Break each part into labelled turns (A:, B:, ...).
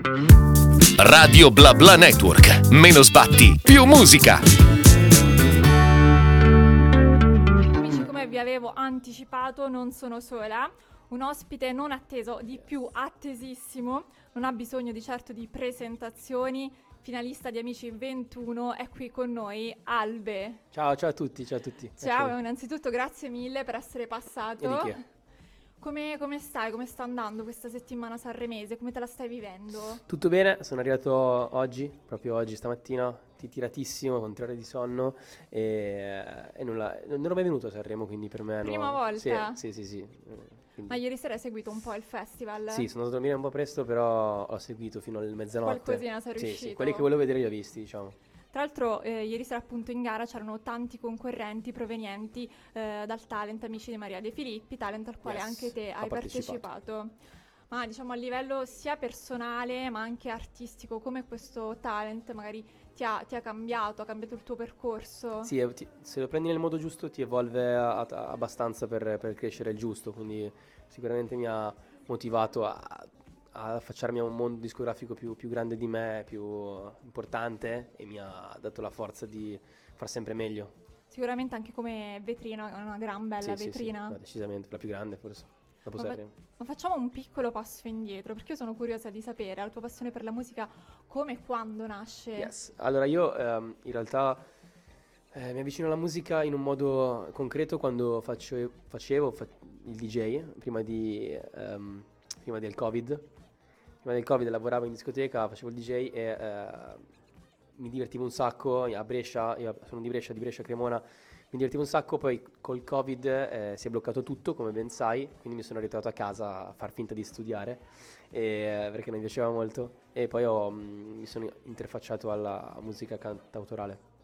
A: Radio Bla Bla Network. Meno sbatti, più musica.
B: Amici, come vi avevo anticipato, non sono sola. Un ospite non atteso, di più attesissimo, non ha bisogno di certo di presentazioni. Finalista di Amici 21 è qui con noi, Albe.
C: Ciao, ciao a tutti, ciao a tutti.
B: Ciao,
C: Eccomi.
B: innanzitutto grazie mille per essere passato.
C: E di che?
B: Come, come stai? Come sta andando questa settimana sanremese? Come te la stai vivendo?
C: Tutto bene, sono arrivato oggi, proprio oggi, stamattina, ti- tiratissimo, con tre ore di sonno e, e nulla, non ero mai venuto a Sanremo, quindi per me... è
B: Prima
C: nuovo.
B: volta?
C: Sì, sì, sì, sì. quindi-
B: Ma ieri sera hai seguito un po' il festival?
C: Sì, sono andato a dormire un po' presto, però ho seguito fino alle mezzanotte.
B: Qualcosina sei
C: Sì,
B: riuscito?
C: sì, quelli che volevo vedere li ho visti, diciamo.
B: Tra l'altro, eh, ieri sera appunto in gara c'erano tanti concorrenti provenienti eh, dal talent Amici di Maria De Filippi, talent al quale
C: Yes,
B: anche te hai
C: partecipato.
B: partecipato. Ma diciamo a livello sia personale ma anche artistico, come questo talent magari ti ha, ti ha cambiato, ha cambiato il tuo percorso?
C: Sì, eh, ti- se lo prendi nel modo giusto ti evolve a- a- abbastanza per, per crescere il giusto, quindi sicuramente mi ha motivato a, a affacciarmi a un mondo discografico più, più grande di me, più importante e mi ha dato la forza di far sempre meglio.
B: Sicuramente anche come vetrina, una gran bella
C: Sì, sì, sì,
B: vetrina.
C: no, decisamente, la più grande forse,
B: Ma fa-. Ma facciamo un piccolo passo indietro, perché io sono curiosa di sapere la tua passione per la musica come e quando nasce.
C: Yes. Allora io ehm, in realtà eh, mi avvicino alla musica in un modo concreto quando faccio- facevo fa- il DJ, prima, di, ehm, prima del Covid. Prima del Covid lavoravo in discoteca, facevo il DJ e eh, mi divertivo un sacco a Brescia, io sono di Brescia, di Brescia Cremona, mi divertivo un sacco, poi col Covid eh, si è bloccato tutto, come ben sai, quindi mi sono ritrovato a casa a far finta di studiare, eh, perché mi piaceva molto, e poi ho, mm, mi sono interfacciato alla musica cantautorale.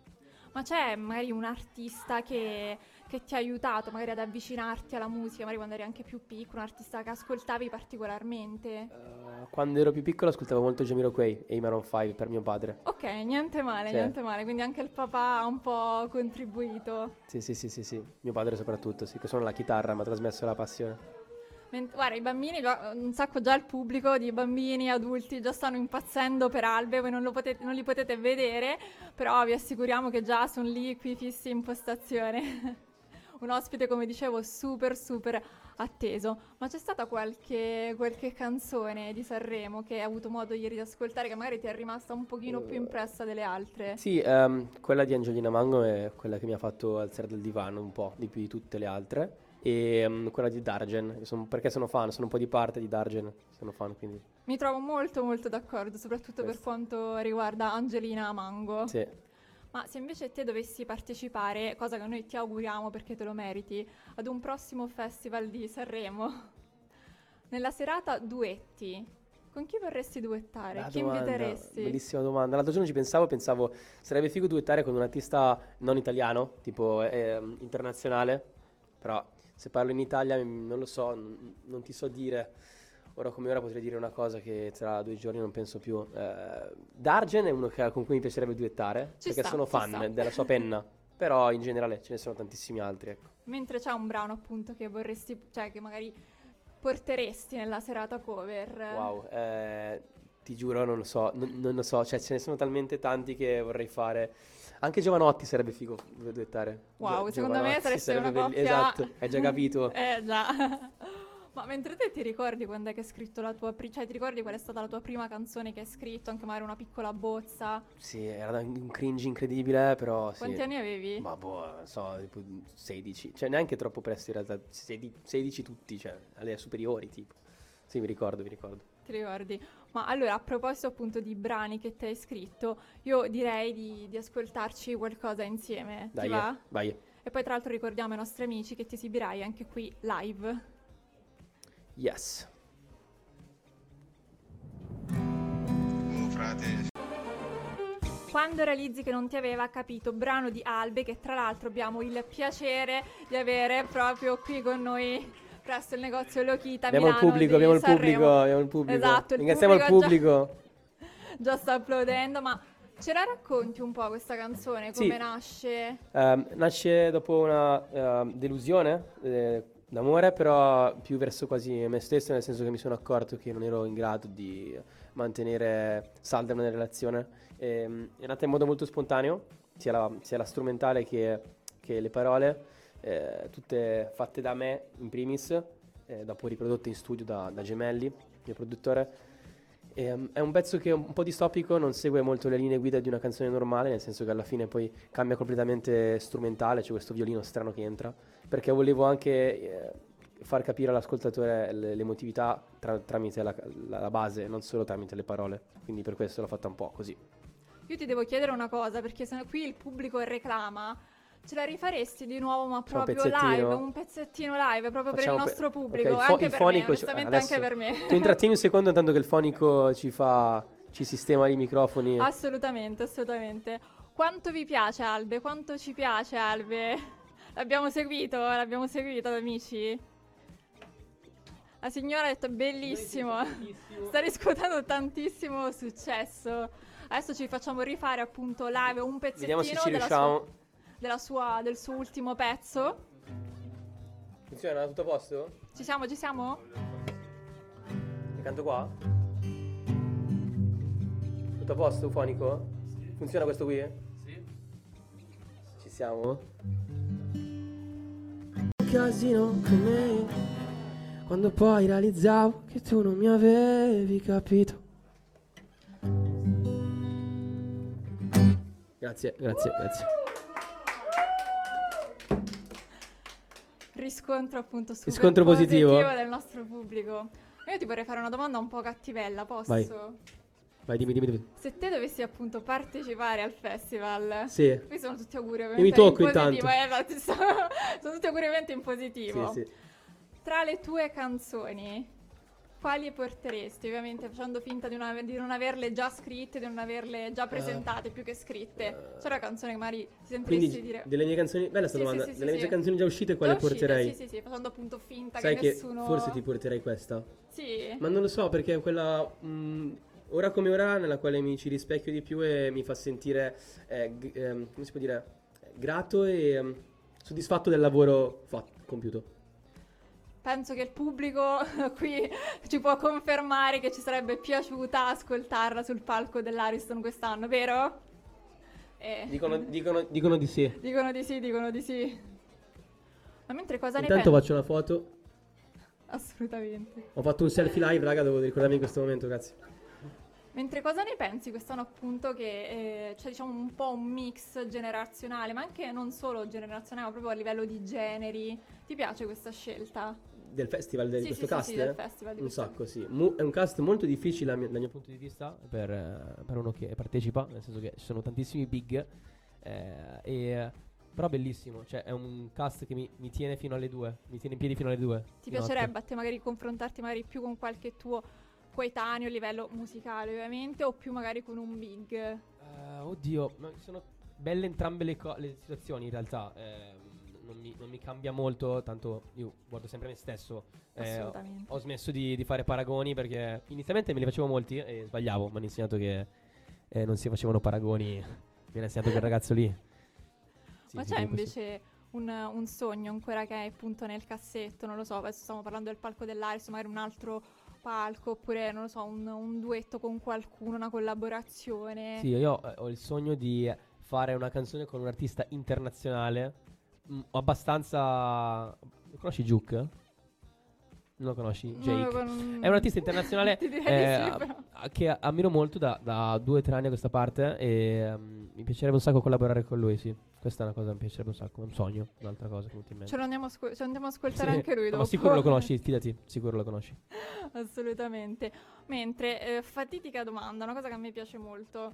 B: Ma c'è magari un artista che, che ti ha aiutato magari ad avvicinarti alla musica, magari quando eri anche più piccolo, un artista che ascoltavi particolarmente?
C: Eh, quando ero più piccolo ascoltavo molto Jamiroquai e i Maroon 5 per mio padre.
B: Ok, niente male,
C: Sì.
B: niente male, quindi anche il papà ha un po' contribuito.
C: Sì, sì, sì, sì, sì, mio padre soprattutto, sì, che suona la chitarra, mi ha trasmesso la passione.
B: Guarda, i bambini, un sacco già il pubblico di bambini, adulti già stanno impazzendo per Albe, voi non, lo potete, non li potete vedere, però vi assicuriamo che già sono lì qui fissi in postazione. un ospite, come dicevo, super super atteso. Ma c'è stata qualche, qualche canzone di Sanremo che hai avuto modo ieri di ascoltare che magari ti è rimasta un pochino più impressa delle altre?
C: Sì, ehm, quella di Angelina Mango è quella che mi ha fatto alzare dal divano un po' di più di tutte le altre. E ehm, quella di Dargen, che son- perché sono fan, sono un po' di parte di Dargen, sono fan quindi.
B: Mi trovo molto molto d'accordo, soprattutto per
C: Questo.
B: quanto riguarda Angelina Mango.
C: Sì.
B: Ma se invece te dovessi partecipare, cosa che noi ti auguriamo perché te lo meriti, ad un prossimo festival di Sanremo, nella serata duetti, con chi vorresti duettare?
C: La
B: chi
C: domanda,
B: inviteresti?
C: Bellissima domanda. L'altro giorno ci pensavo, pensavo sarebbe figo duettare con un artista non italiano, tipo ehm, internazionale, però se parlo in Italia mm, non lo so, non ti so dire. Ora come ora potrei dire una cosa che tra due giorni non penso più. Eh, Dargen è uno che- con cui mi piacerebbe duettare,
B: Ci
C: perché
B: sta,
C: sono fan
B: sta.
C: della sua penna, però in generale ce ne sono tantissimi altri, ecco.
B: Mentre c'è un brano appunto che vorresti, cioè che magari porteresti nella serata cover.
C: Wow, eh, ti giuro, non lo so, non, non lo so, cioè ce ne sono talmente tanti che vorrei fare. Anche Giovanotti sarebbe figo duettare.
B: Wow,
C: Gio-
B: secondo me
C: Giovanotti
B: sareste
C: sarebbe
B: una
C: belli-
B: coppia...
C: Esatto, hai già capito.
B: eh già. Ma mentre te ti ricordi quando è che hai scritto la tua prima... Cioè ti ricordi qual è stata la tua prima canzone che hai scritto? Anche magari una piccola bozza?
C: Sì, era un cringe incredibile, però sì.
B: Quanti anni avevi?
C: Ma boh, non so, tipo 16, cioè neanche troppo presto in realtà, 16, 16 tutti, cioè alle superiori tipo. Sì, mi ricordo, mi ricordo.
B: Ti ricordi? Ma allora, a proposito appunto di brani che ti hai scritto, io direi di, di ascoltarci qualcosa insieme.
C: Dai,
B: Ti va?
C: vai.
B: E poi tra l'altro ricordiamo ai nostri amici che ti esibirai anche qui live.
C: Yes.
D: Oh, frate,
B: Quando realizzi che non ti aveva capito, brano di Albe, che tra l'altro abbiamo il piacere di avere proprio qui con noi presso il negozio Lokita
C: Abbiamo il
B: Milano
C: pubblico,
B: di
C: abbiamo il pubblico, abbiamo il pubblico.
B: Esatto, il
C: Ringraziamo il
B: pubblico
C: pubblico.
B: Già, già sta applaudendo, ma ce la racconti un po' questa canzone?
C: Sì.
B: Come nasce?
C: Ehm, nasce dopo una ehm, delusione eh, d'amore, però più verso quasi me stesso, nel senso che mi sono accorto che non ero in grado di mantenere salda una relazione. Ehm, è nata in modo molto spontaneo, sia la, sia la strumentale che, che le parole, eh, tutte fatte da me in primis, eh, dopo riprodotte in studio da, da Gemelli, mio produttore. Ehm, è un pezzo che è un po' distopico, non segue molto le linee guida di una canzone normale, nel senso che alla fine poi cambia completamente strumentale, c'è questo violino strano che entra, perché volevo anche eh, far capire all'ascoltatore l'emotività tra- tramite la, la- la base, non solo tramite le parole. Quindi per questo l'ho fatta un po' così.
B: Io ti devo chiedere una cosa, perché qui il pubblico reclama. Ce la rifaresti di nuovo, ma
C: Facciamo un
B: proprio live, un pezzettino live, proprio per
C: Facciamo
B: il
C: pe-
B: nostro pubblico,
C: il fo-
B: anche
C: il
B: per
C: fonico
B: me,
C: ci-
B: anche per me.
C: Tu intrattieni un secondo intanto che il fonico ci fa, ci sistema i microfoni.
B: Assolutamente, assolutamente. Quanto vi piace Albe? Quanto ci piace Albe? L'abbiamo seguito, l'abbiamo seguito amici. La signora ha detto bellissimo. Sta riscuotendo tantissimo successo. Adesso ci facciamo rifare appunto live un pezzettino
C: Vediamo se ci
B: della
C: riusciamo.
B: sua- sua- del suo ultimo pezzo.
C: Funziona? Tutto a posto?
B: Ci siamo, ci siamo?
C: E canto qua? Tutto a posto, fonico? Funziona questo qui? Sì. Ci siamo? Casino con me Quando poi realizzavo che tu non mi avevi capito Grazie, grazie, grazie
B: Riscontro appunto super
C: Riscontro positivo.
B: del nostro pubblico. Io ti vorrei fare una domanda un po' cattivella, posso?
C: Vai. Vai, dimmi, dimmi, dimmi.
B: Se te dovessi appunto partecipare al festival,
C: Sì,
B: qui sono tutti auguri
C: Io
B: ovviamente
C: mi tocco
B: in positivo,
C: intanto.
B: eh, sono, sono tutti auguri ovviamente in positivo.
C: sì, sì.
B: Tra le tue canzoni, quali porteresti? Ovviamente facendo finta di non, ave- di non averle già scritte, di non averle già presentate più che scritte. C'è una canzone che magari ti sentiresti
C: Quindi
B: dire...
C: delle mie canzoni, bella sta
B: Sì,
C: domanda,
B: sì, sì,
C: delle mie canzoni già uscite quale
B: uscite,
C: porterei?
B: Sì, sì, sì, facendo appunto finta
C: Sai
B: che
C: che
B: nessuno...
C: forse ti porterei questa?
B: Sì.
C: Ma non lo so perché è quella mm, ora come ora nella quale mi ci rispecchio di più e mi fa sentire eh, g- ehm, come si può dire grato e ehm, soddisfatto del lavoro fatto, compiuto.
B: Penso che il pubblico qui ci può confermare che ci sarebbe piaciuta ascoltarla sul palco dell'Ariston quest'anno, vero? Eh,
C: Dicono, dicono, dicono di sì.
B: dicono di sì, dicono di sì. Ma mentre cosa
C: Intanto
B: ne pensi?
C: faccio una foto.
B: Assolutamente.
C: Ho fatto un selfie live, raga, devo ricordarmi in questo momento, grazie.
B: Mentre cosa ne pensi quest'anno appunto che eh, c'è diciamo un po' un mix generazionale, ma anche non solo generazionale, ma proprio a livello di generi. Ti piace questa scelta?
C: Del festival di
B: Sì,
C: questo
B: sì,
C: cast?
B: sì, del festival di
C: un sacco, sì. Mu- è un cast molto difficile a mio- dal mio punto di vista per, eh, per uno che partecipa, nel senso che ci sono tantissimi big, eh, e, però bellissimo, cioè è un cast che mi, mi tiene fino alle due, mi tiene in piedi fino alle due.
B: Ti
C: di notte.
B: piacerebbe a te magari confrontarti magari più con qualche tuo coetaneo a livello musicale ovviamente o più magari con un big?
C: Eh, oddio, sono belle entrambe le, co- le situazioni in realtà. ehm, non, mi, non mi cambia molto, tanto io guardo sempre me stesso. eh, ho, smesso di, di fare paragoni perché inizialmente me li facevo molti e sbagliavo. Mi hanno insegnato che eh, non si facevano paragoni. Mi hanno insegnato quel ragazzo lì. Sì,
B: Ma c'è invece un, un sogno ancora che è appunto nel cassetto, non lo so, adesso stiamo parlando del palco dell'Aris, magari un altro palco oppure non lo so, un, un duetto con qualcuno, una collaborazione.
C: Sì, io eh, ho il sogno di fare una canzone con un artista internazionale. Mm, abbastanza. Conosci Juke? Non lo conosci? Jake?
B: con-
C: È un artista internazionale
B: Ti direi
C: eh,
B: sì, però.
C: a- che ammiro molto da, da due o tre anni a questa parte e mm, mi piacerebbe un sacco collaborare con lui, sì. Questa è una cosa che mi piacerebbe un sacco, è un sogno, un'altra cosa che mi mente.
B: Ce lo andiamo a, scu- ce lo andiamo a ascoltare
C: Sì.
B: anche lui dopo.
C: Ma sicuro lo conosci, fidati, sicuro lo conosci.
B: Assolutamente. Mentre, eh, fatidica domanda, una cosa che a me piace molto.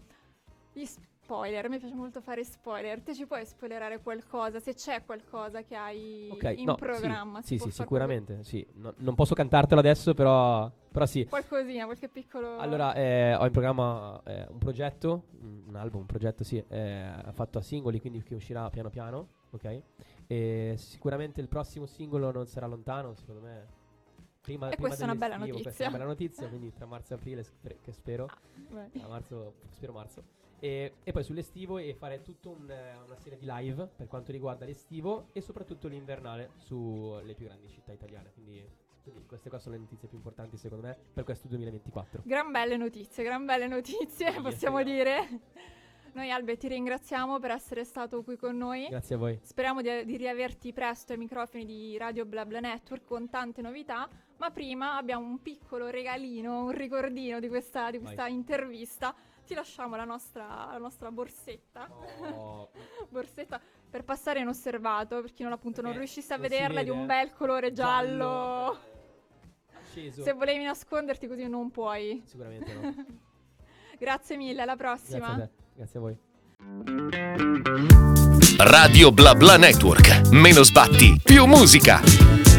B: Gli spoiler, a me piace molto fare spoiler. Te ci puoi spoilerare qualcosa? Se c'è qualcosa che hai
C: Ok,
B: in
C: no,
B: programma?
C: sì, sì, sì, sicuramente, sì. No- non posso cantartelo adesso, però, però sì.
B: Qualcosina, qualche piccolo...
C: Allora, eh, ho in programma eh, un progetto, un album, un progetto, sì, eh, fatto a singoli, quindi che uscirà piano piano, ok? E sicuramente il prossimo singolo non sarà lontano, secondo me. Prima,
B: E
C: prima
B: questa è una bella
C: dell'estivo, Questa è una
B: notizia.
C: bella notizia, quindi tra marzo e aprile, spre- che spero.
B: Beh.
C: A marzo, spero marzo. E, e poi sull'estivo e fare tutta una serie di live per quanto riguarda l'estivo e soprattutto l'invernale sulle più grandi città italiane. Quindi Quindi queste qua sono le notizie più importanti secondo me per questo 2024.
B: Gran belle notizie, gran belle notizie,
C: Sì,
B: possiamo dire. Noi Albe ti ringraziamo per essere stato qui con noi.
C: Grazie a voi.
B: Speriamo di, di riaverti presto ai microfoni di Radio BlaBla Network con tante novità, ma prima abbiamo un piccolo regalino, un ricordino di questa, di questa intervista. Ti lasciamo la nostra, la nostra borsetta,
C: Oh,
B: borsetta per passare inosservato, per chi non appunto non
C: Perché
B: riuscisse a
C: non si
B: vederla, di
C: vede,
B: un
C: eh?
B: bel colore giallo.
C: Acceso.
B: Se volevi nasconderti così non puoi.
C: Sicuramente no.
B: Grazie mille, alla prossima.
C: Grazie a te. Grazie a voi.
A: Radio Bla Bla Network. Meno sbatti, più musica.